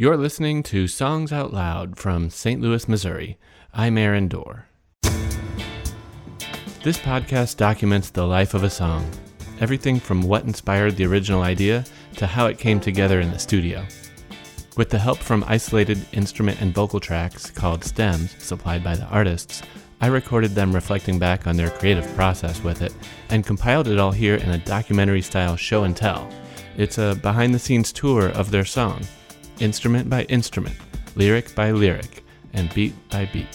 You're listening to Songs Out Loud from St. Louis, Missouri. I'm Aaron Dorr. This podcast documents the life of a song, everything from what inspired the original idea to how it came together in the studio. With the help from isolated instrument and vocal tracks called stems supplied by the artists, I recorded them reflecting back on their creative process with it and compiled it all here in a documentary style show and tell. It's a behind the scenes tour of their song instrument by instrument, lyric by lyric, and beat by beat.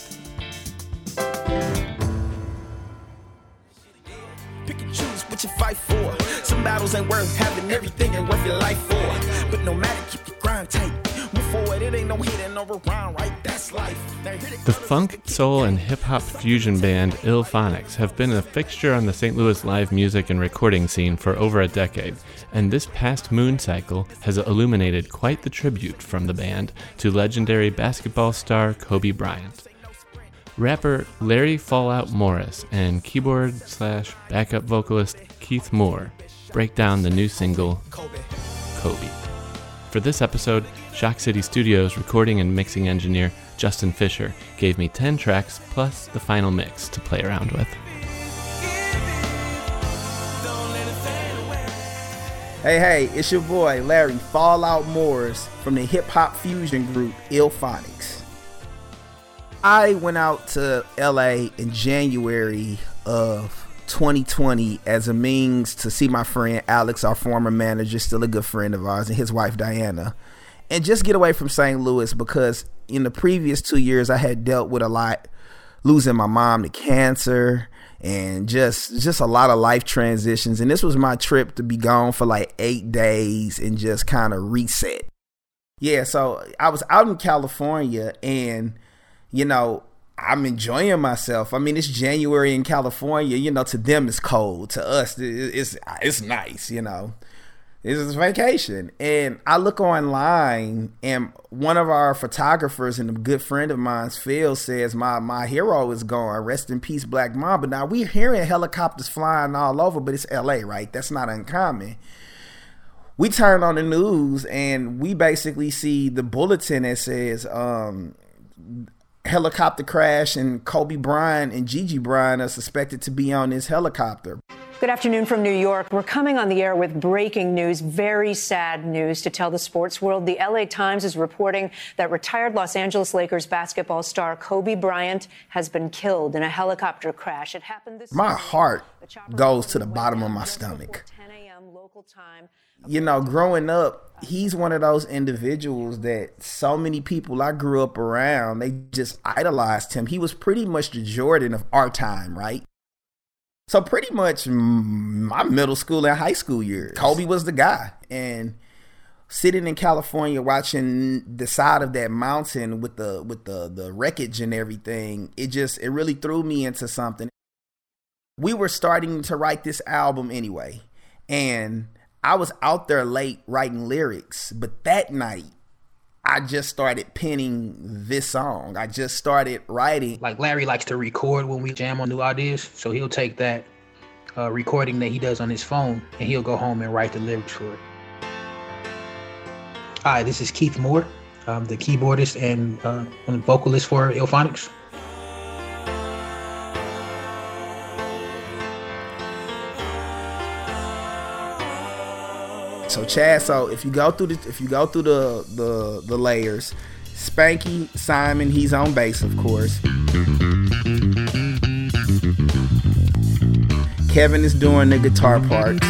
Pick and choose what you fight for. Some battles ain't worth having everything and worth your life for. But no matter, keep your grind tight. Move forward, it ain't no hitting right? The funk, soul, and hip hop fusion band Illphonics have been a fixture on the St. Louis live music and recording scene for over a decade, and this past moon cycle has illuminated quite the tribute from the band to legendary basketball star Kobe Bryant. Rapper Larry Fallout Morris and keyboard slash backup vocalist Keith Moore break down the new single Kobe. For this episode, Shock City Studios recording and mixing engineer Justin Fisher gave me 10 tracks plus the final mix to play around with. Hey, hey, it's your boy Larry Fallout Morris from the hip hop fusion group Illphonics. I went out to LA in January of 2020 as a means to see my friend Alex, our former manager, still a good friend of ours, and his wife Diana, and just get away from St. Louis because in the previous two years I had dealt with a lot, losing my mom to cancer and just just a lot of life transitions. And this was my trip to be gone for like eight days and just kind of reset. Yeah, so I was out in California and you know, I'm enjoying myself. I mean, it's January in California. You know, to them it's cold. To us, it's it's nice. You know, this is vacation. And I look online, and one of our photographers and a good friend of mine, Phil, says my my hero is gone. Rest in peace, Black Mamba. Now we're hearing helicopters flying all over, but it's L.A. right? That's not uncommon we turn on the news and we basically see the bulletin that says um, helicopter crash and Kobe Bryant and Gigi Bryant are suspected to be on this helicopter. Good afternoon from New York. We're coming on the air with breaking news, very sad news to tell the sports world. The LA Times is reporting that retired Los Angeles Lakers basketball star Kobe Bryant has been killed in a helicopter crash. It happened this My heart goes to the bottom of my stomach. 10 a.m. local time. You know, growing up, he's one of those individuals that so many people I grew up around, they just idolized him. He was pretty much the Jordan of our time, right? So pretty much my middle school and high school years, Kobe was the guy. And sitting in California watching the side of that mountain with the with the the wreckage and everything, it just it really threw me into something. We were starting to write this album anyway. And I was out there late writing lyrics, but that night I just started penning this song. I just started writing. Like Larry likes to record when we jam on new ideas, so he'll take that uh, recording that he does on his phone and he'll go home and write the lyrics for it. Hi, this is Keith Moore. I'm the keyboardist and uh, vocalist for Illphonics. So Chad, so if you go through the if you go through the the the layers, Spanky Simon, he's on bass, of course. Kevin is doing the guitar parts.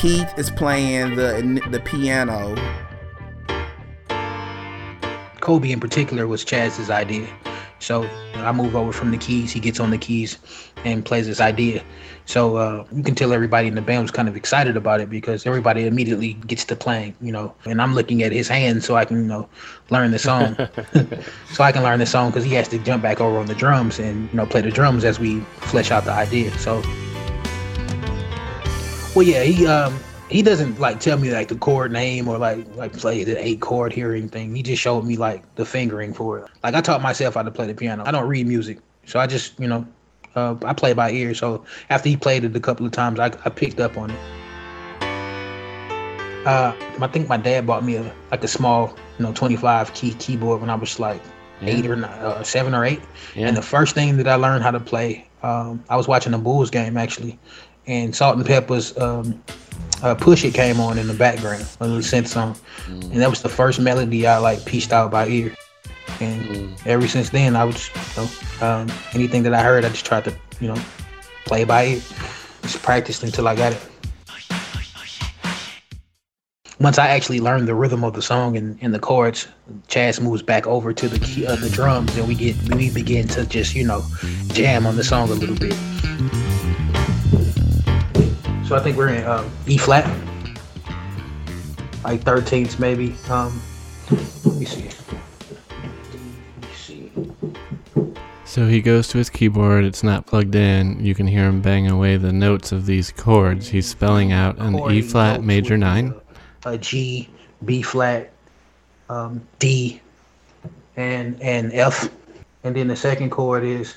Keith is playing the the piano. Kobe in particular was Chaz's idea. So I move over from the keys. He gets on the keys and plays this idea. So uh, you can tell everybody in the band was kind of excited about it because everybody immediately gets to playing, you know. And I'm looking at his hands so I can, you know, learn the song. so I can learn the song because he has to jump back over on the drums and, you know, play the drums as we flesh out the idea. So, well, yeah, he um, he doesn't like tell me like the chord name or like like play the eight chord hearing thing. He just showed me like the fingering for it. Like I taught myself how to play the piano. I don't read music, so I just you know Uh, I play by ear, so after he played it a couple of times, I, I picked up on it. Uh, I think my dad bought me a like a small, you know, 25 key keyboard when I was like yeah. eight or nine, uh, seven or eight. Yeah. And the first thing that I learned how to play, um, I was watching a Bulls game actually, and Salt-N-Pepa's um, uh, "Push It" came on in the background, a little synth song, mm. and that was the first melody I like pieced out by ear. And mm. ever since then, I was, you know, um, anything that I heard, I just tried to, you know, play by ear. Just practiced until I got it once I actually learned the rhythm of the song and, and the chords, Chaz moves back over to the key, uh, the drums, and we get we begin to just you know jam on the song a little bit. So I think we're in uh, E flat, like 13ths maybe. Um, let me see. Let me see. So he goes to his keyboard, it's not plugged in. You can hear him bang away the notes of these chords. He's spelling out an E flat major 9 a G, B flat, um, D, and and F, and then the second chord is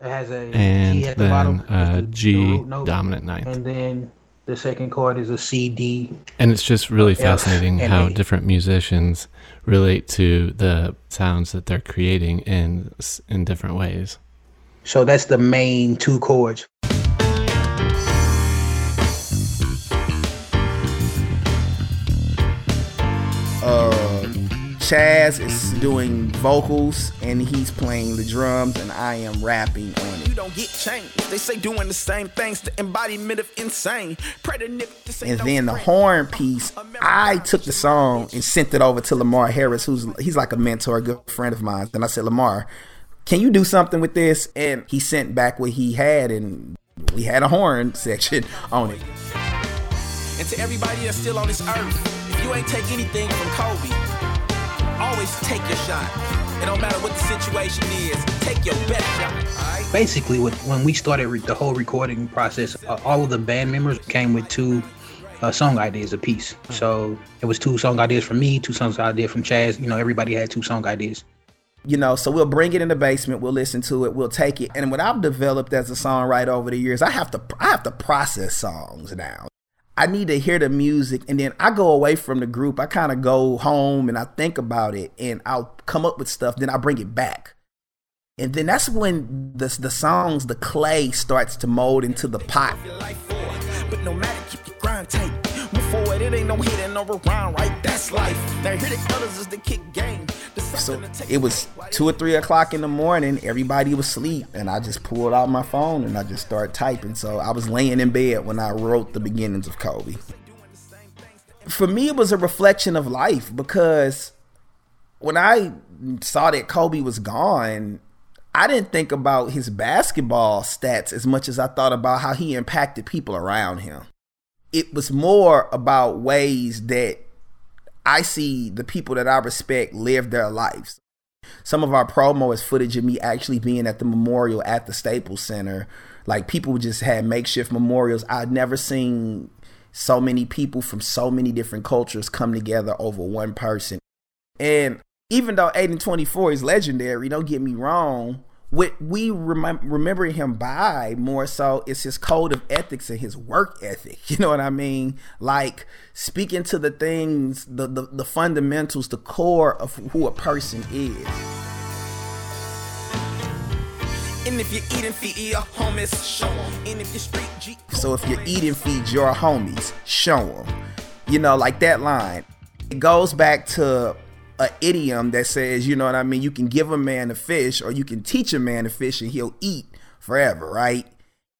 it has a and G at the bottom, uh, G the dominant ninth, and then the second chord is a C D. And it's just really F fascinating how a. different musicians relate to the sounds that they're creating in in different ways. So that's the main two chords. Chaz is doing vocals and he's playing the drums and I am rapping on it. You don't get changed. They say doing the same things, the embodiment of insane. And then the horn piece, I took the song and sent it over to Lamar Harris, who's he's like a mentor, a good friend of mine. And I said, Lamar, can you do something with this? And he sent back what he had and we had a horn section on it. And to everybody that's still on this earth, if you ain't take anything from Kobe, always take your shot. It don't matter what the situation is. Take your best shot. Basically, with, when we started re- the whole recording process, uh, all of the band members came with two uh, song ideas a piece. So it was two song ideas from me, two songs ideas from Chaz. You know, everybody had two song ideas. You know, so we'll bring it in the basement, we'll listen to it, we'll take it. And what I've developed as a songwriter over the years, I have to I have to process songs now. I need to hear the music and then I go away from the group. I kind of go home and I think about it and I'll come up with stuff, then I bring it back. And then that's when the, the songs, the clay starts to mold into the pot. But no matter, keep your grind tight. Move forward, it ain't no hitting right? That's life. Now the others is the kick game. So it was two or three o'clock in the morning. Everybody was asleep, and I just pulled out my phone and I just started typing. So I was laying in bed when I wrote the beginnings of Kobe. For me, it was a reflection of life because when I saw that Kobe was gone, I didn't think about his basketball stats as much as I thought about how he impacted people around him. It was more about ways that I see the people that I respect live their lives. Some of our promo is footage of me actually being at the memorial at the Staples Center. Like people just had makeshift memorials. I'd never seen so many people from so many different cultures come together over one person. And even though 8 and 24 is legendary, don't get me wrong, what we rem- remember him by more so is his code of ethics and his work ethic. You know what I mean? Like speaking to the things, the, the, the fundamentals, the core of who a person is. And if you're eating, feed your homies, show them. And if you're street G- so if you're eating, feed your homies, show them. You know, like that line. It goes back to a idiom that says, you know what I mean, you can give a man a fish or you can teach a man to fish and he'll eat forever, right?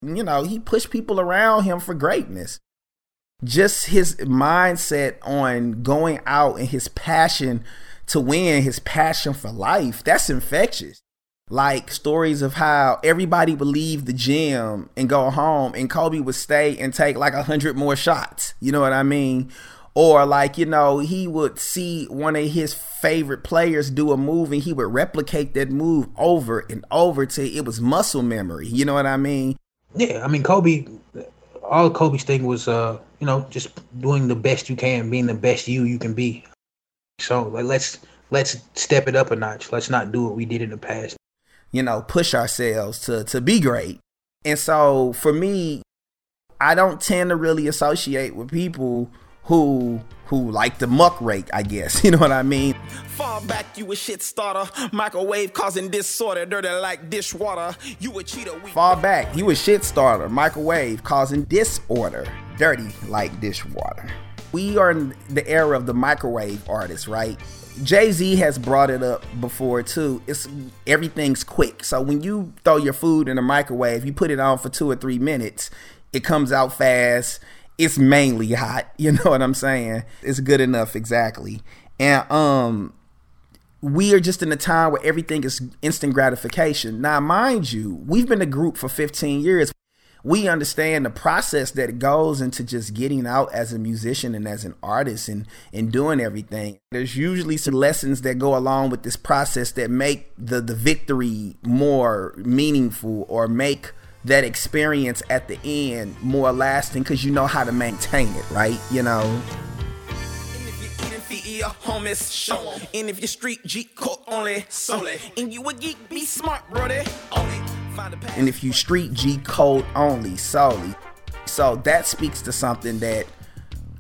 You know, he pushed people around him for greatness. Just his mindset on going out and his passion to win, his passion for life, that's infectious. Like stories of how everybody would leave the gym and go home and Kobe would stay and take like a hundred more shots. You know what I mean? Or like you know he would see one of his favorite players do a move and he would replicate that move over and over till it was muscle memory. You know what i mean? Yeah i mean kobe all kobe's thing was uh you know just doing the best you can being the best you you can be. So like let's let's step it up a notch. Let's not do what we did in the past. You know push ourselves to to be great. And so for me, I don't tend to really associate with people who who like the muck rake, I guess. You know what I mean? Fall back, you a shit starter. Microwave causing disorder, dirty like dishwater. You a cheater. We- Fall back, you a shit starter. Microwave causing disorder, dirty like dishwater. We are in the era of the microwave artist, right? Jay Z has brought it up before too. It's everything's quick. So when you throw your food in the microwave, you put it on for two or three minutes, it comes out fast. It's mainly hot. You know what I'm saying? It's good enough, exactly. And um, we are just in a time where everything is instant gratification. Now, mind you, we've been a group for 15 years we understand the process that goes into just getting out as a musician and as an artist and, and doing everything. There's usually some lessons that go along with this process that make the, the victory more meaningful or make that experience at the end more lasting because you know how to maintain it, right? You know? your And if your street G code only, solely. And you a geek, be smart, brother. Oh, only. And if you street G code only, solely. So that speaks to something that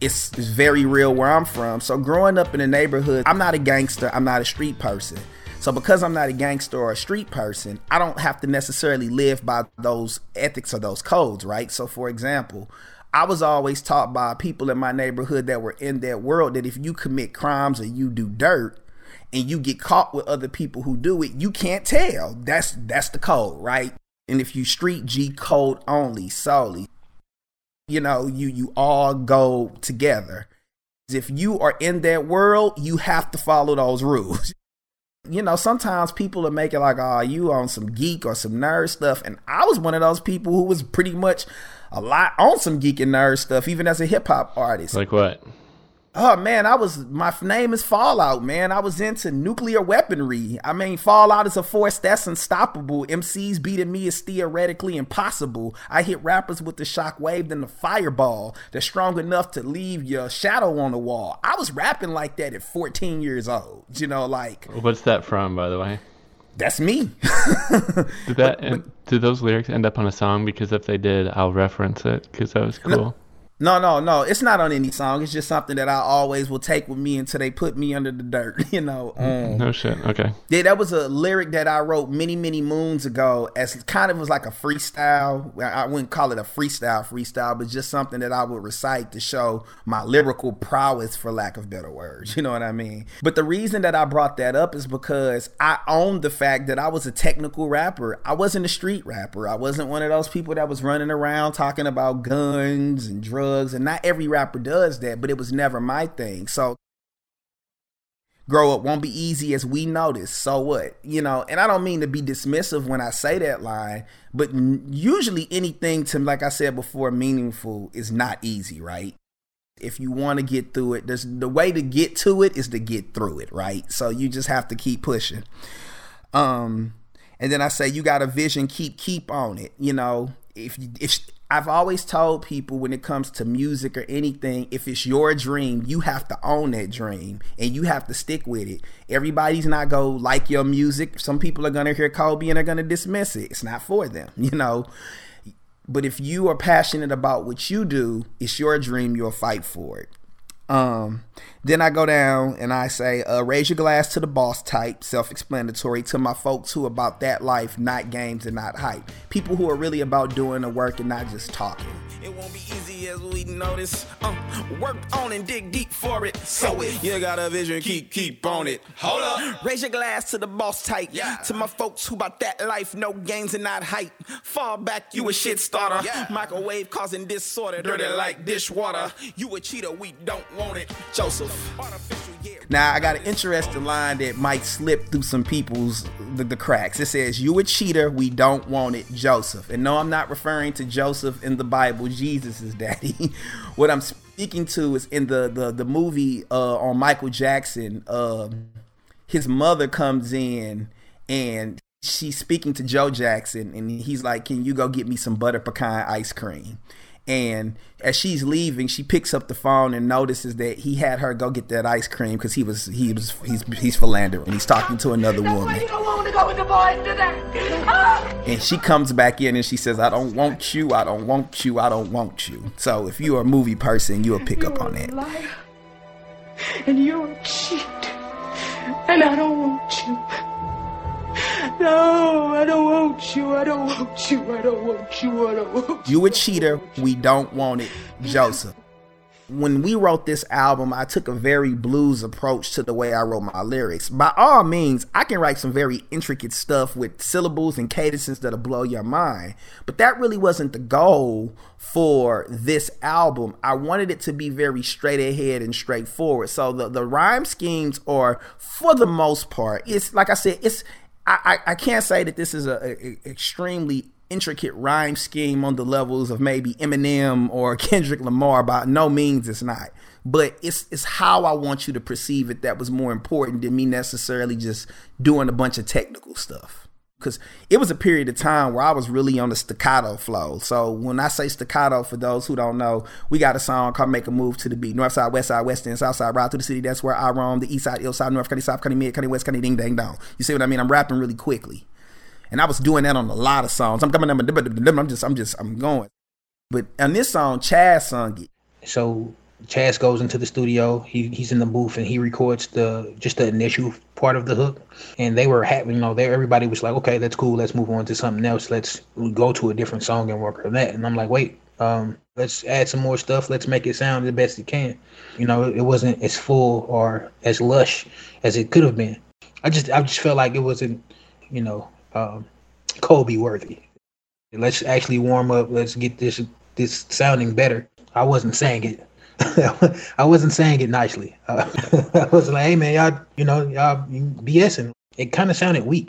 is, is very real where I'm from. So growing up in the neighborhood, I'm not a gangster, I'm not a street person. So because I'm not a gangster or a street person, I don't have to necessarily live by those ethics or those codes, right? So for example, I was always taught by people in my neighborhood that were in that world that if you commit crimes or you do dirt, and you get caught with other people who do it, you can't tell. That's that's the code, right? And if you street G code only solely, you know, you you all go together. If you are in that world, you have to follow those rules. You know, sometimes people are making like, oh, you on some geek or some nerd stuff. And I was one of those people who was pretty much a lot on some geek and nerd stuff, even as a hip hop artist. Like what? Oh man, I was my name is Fallout, man. I was into nuclear weaponry. I mean, Fallout is a force that's unstoppable. MCs beating me is theoretically impossible. I hit rappers with the shockwave and the fireball that's strong enough to leave your shadow on the wall. I was rapping like that at 14 years old. You know, like What's that from, by the way? That's me. did that but, did those lyrics end up on a song? Because if they did, I'll reference it because that was cool. No, no, no, no. It's not on any song. It's just something that I always will take with me until they put me under the dirt. You know. Um, no shit. Okay. Yeah, that was a lyric that I wrote many, many moons ago. As kind of was like a freestyle. I wouldn't call it a freestyle, freestyle, but just something that I would recite to show my lyrical prowess, for lack of better words. You know what I mean? But the reason that I brought that up is because I owned the fact that I was a technical rapper. I wasn't a street rapper. I wasn't one of those people that was running around talking about guns and drugs drugs, and not every rapper does that, but it was never my thing. So grow up won't be easy as we notice. So what? You know, and I don't mean to be dismissive when I say that line, but usually anything to like I said before meaningful is not easy, right? If you want to get through it, there's the way to get to it is to get through it, right? So you just have to keep pushing. Um and then I say you got a vision, keep keep on it. You know, if you if I've always told people when it comes to music or anything, if it's your dream, you have to own that dream and you have to stick with it. Everybody's not go like your music. Some people are gonna hear Kobe and are gonna dismiss it. It's not for them, you know. But if you are passionate about what you do, it's your dream. You'll fight for it. Um, then I go down and I say, uh, raise your glass to the boss type, self explanatory to my folks who about that life, not games and not hype. People who are really about doing the work and not just talking. It won't be easy as we notice. Um, work on and dig deep for it. So it. You got a vision, keep keep on it. Hold up. Raise your glass to the boss type. Yeah. To my folks who about that life, no games and not hype. Fall back, you a shit starter. Yeah. Microwave causing disorder, dirty like dishwater. You a cheater, we don't want it. Joseph. Now I got an interesting line that might slip through some people's the, the, cracks. It says, "You a cheater, we don't want it, Joseph." And no, I'm not referring to Joseph in the Bible, Jesus' is daddy. what I'm speaking to is in the the the movie uh, on Michael Jackson. Uh, his mother comes in and she's speaking to Joe Jackson, and he's like, "Can you go get me some butter pecan ice cream?" And as she's leaving, she picks up the phone and notices that he had her go get that ice cream because he was he was he's he's philandering. He's talking to another woman. And she comes back in and she says, "I don't want you. I don't want you. I don't want you." So if you're a movie person, you'll pick up on that. Liar. And you're a cheat. And I don't want you. No, I don't want you. I don't want you. I don't want you. I don't want you. You a cheater. We don't want it, Joseph. When we wrote this album, I took a very blues approach to the way I wrote my lyrics. By all means, I can write some very intricate stuff with syllables and cadences that'll blow your mind. But that really wasn't the goal for this album. I wanted it to be very straight ahead and straightforward. So the, the rhyme schemes are, for the most part, it's like I said, it's I, I, can't say that this is a, a, extremely intricate rhyme scheme on the levels of maybe Eminem or Kendrick Lamar. By no means, it's not. But it's it's how I want you to perceive it that was more important than me necessarily just doing a bunch of technical stuff because it was a period of time where I was really on the staccato flow. So when I say staccato, for those who don't know, we got a song called "Make a Move to the Beat." North side, west side, west end, south side, ride through the city. That's where I roam. The east side, ill side, north, county, south, county, mid, county, west, county, ding, dang, dong. You see what I mean? I'm rapping really quickly, and I was doing that on a lot of songs. I'm coming, I'm just, I'm just, I'm going. But on this song, Chaz sung it. So Chaz goes into the studio. He he's in the booth and he records the just the initial part of the hook. And they were having, you know, there everybody was like, okay, that's cool. Let's move on to something else. Let's go to a different song and work on that. And I'm like, wait, um, let's add some more stuff. Let's make it sound the best it can. You know, it wasn't as full or as lush as it could have been. I just I just felt like it wasn't, you know, um, Kobe worthy. Let's actually warm up. Let's get this this sounding better. I wasn't saying it I wasn't saying it nicely. Uh, I was like, hey man, y'all, you know, y'all BSing. It kind of sounded weak.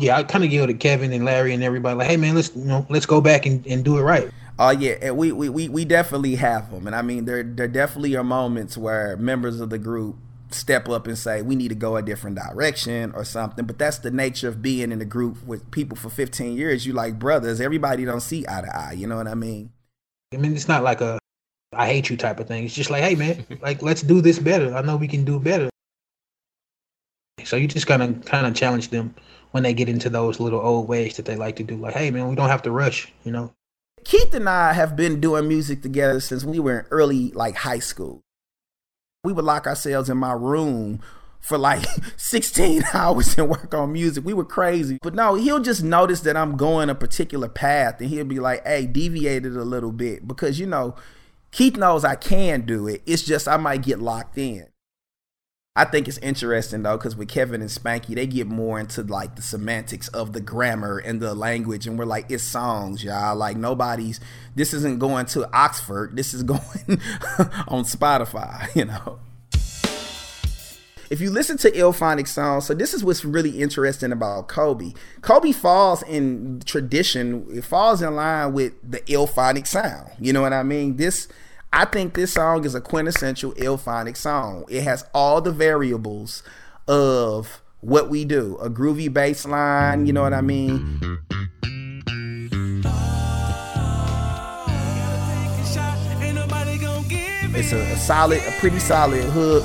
Yeah, I kind of yelled at Kevin and Larry and everybody like, hey man, let's you know, let's go back and, and do it right. Oh uh, yeah, and we, we we we definitely have them, and I mean there there definitely are moments where members of the group step up and say we need to go a different direction or something. But that's the nature of being in a group with people for 15 years. You like brothers. Everybody don't see eye to eye. You know what I mean? I mean, it's not like a I hate you type of thing. It's just like, hey man, like let's do this better. I know we can do better. So you just kind of kind of challenge them when they get into those little old ways that they like to do. Like, hey man, we don't have to rush, you know. Keith and I have been doing music together since we were in early like high school. We would lock ourselves in my room for like 16 hours and work on music. We were crazy. But no, he'll just notice that I'm going a particular path and he'll be like, hey, deviated a little bit. Because, you know, Keith knows I can do it. It's just I might get locked in. I think it's interesting though, because with Kevin and Spanky, they get more into like the semantics of the grammar and the language, and we're like, it's songs, y'all. Like nobody's. This isn't going to Oxford. This is going on Spotify. You know. If you listen to Illphonics songs, so this is what's really interesting about Kobe. Kobe falls in tradition. It falls in line with the Illphonic sound. You know what I mean? This I think this song is a quintessential Illphonic song. It has all the variables of what we do. A groovy bass line, you know what I mean? It's a, a solid, a pretty solid hook.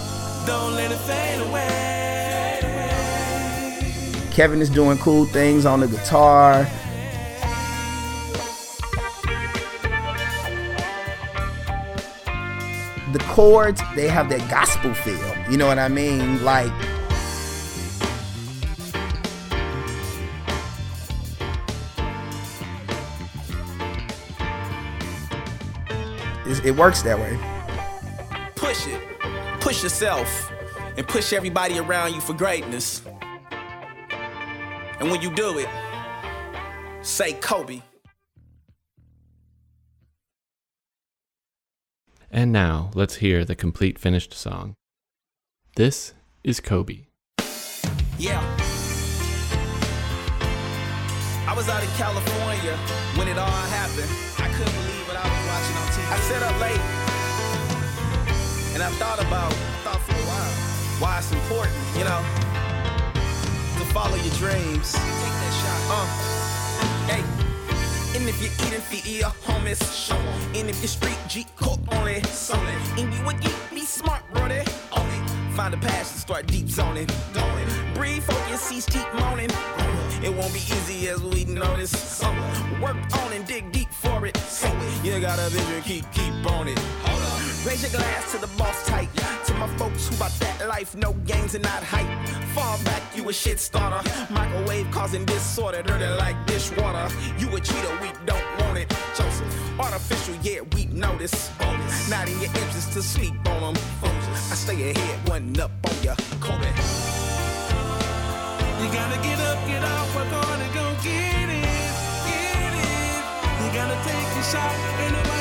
Kevin is doing cool things on the guitar. the chords they have that gospel feel. You know what I mean? Like it works that way. Push it. Push yourself and push everybody around you for greatness. And when you do it, say Kobe. And now let's hear the complete finished song. This is Kobe. Yeah. I was out in California when it all happened. I couldn't believe what I was watching on TV. I sat up late and I thought about, I thought for a while, why it's important, you know, follow your dreams. Take that shot. Uh, hey. And if you're eating for your homies, show And if you're street G cook only, so And you would geek, be smart, brother. Find a passion, start deep zoning. Breathe, focus, cease, keep moaning. It won't be easy as we notice. Work on and dig deep for it. You got a vision, keep, keep on it. Raise your glass to the boss tight. To my folks who bout that life, no games and not hype. Fall back, you a shit starter. Microwave causing disorder, dirty like dishwater. You a cheater, we don't want it. Joseph, artificial, yeah, we notice. Bonus. Not in your interest to sleep on them. I stay ahead, one up on ya. Kobe. You gotta get up, get off, hard and go get it, get it. You gotta take a shot, ain't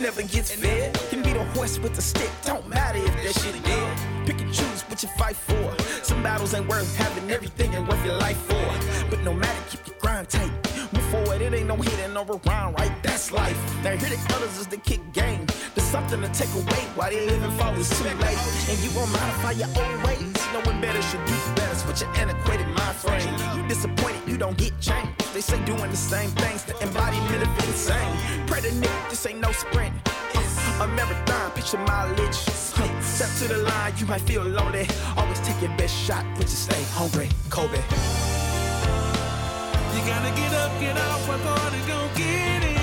Never gets fed. Can be the horse with the stick, don't matter if that shit dead. Pick and choose what you fight for. Some battles ain't worth having everything ain't worth your life for. But no matter, keep your grind tight. Move forward, it ain't no hitting or around, right? That's life. Now here the others is the kick game. There's something to take away while they living for is too late. And you gon' modify your own ways. Knowing better should do better. Switch your antiquated mind frame. You disappointed, you don't get change. They say doing the same things, the embodiment of insane. Pray to Nick, this ain't no sprint. Uh, a marathon, picture mileage. Step to the line, you might feel lonely. Always take your best shot, but you stay hungry. Kobe. You gotta get up, get off, work hard and go get it,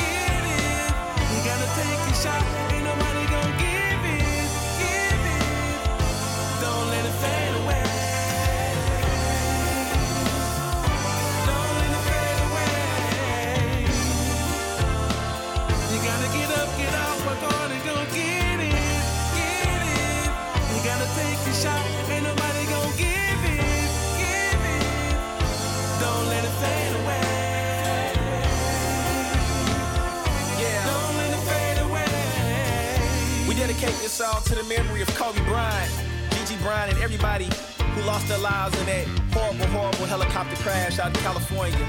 get it. You gotta take a shot, this song to the memory of Kobe Bryant, Gigi Bryant, and everybody who lost their lives in that horrible, horrible helicopter crash out in California.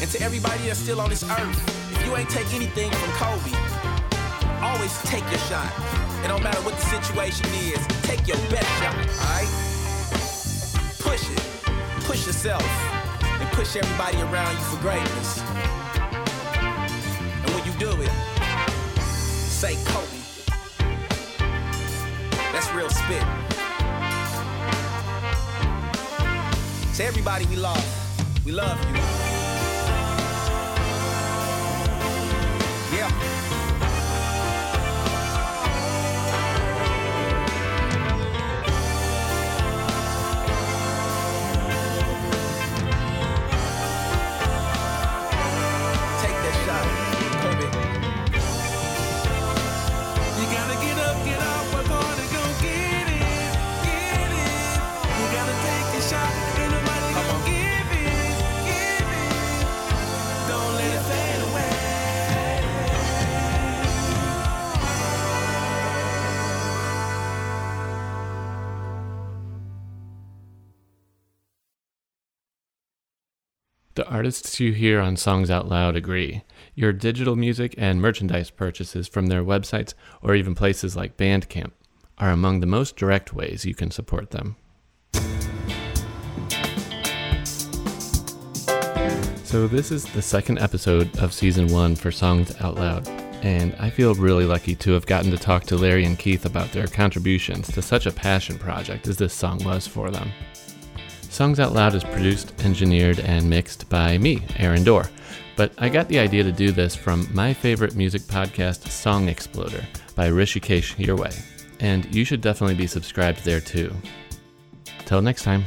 And to everybody that's still on this earth, if you ain't take anything from Kobe, always take your shot. It don't matter what the situation is, take your best shot, alright? Push it. Push yourself. And push everybody around you for greatness. And when you do it, say Kobe. Real spit. To everybody we lost, we love you. Artists you hear on Songs Out Loud agree. Your digital music and merchandise purchases from their websites or even places like Bandcamp are among the most direct ways you can support them. So, this is the second episode of season one for Songs Out Loud, and I feel really lucky to have gotten to talk to Larry and Keith about their contributions to such a passion project as this song was for them. Songs Out Loud is produced, engineered, and mixed by me, Aaron Dorr. But I got the idea to do this from my favorite music podcast, Song Exploder, by Hrishikesh Hirway. And you should definitely be subscribed there too. Till next time.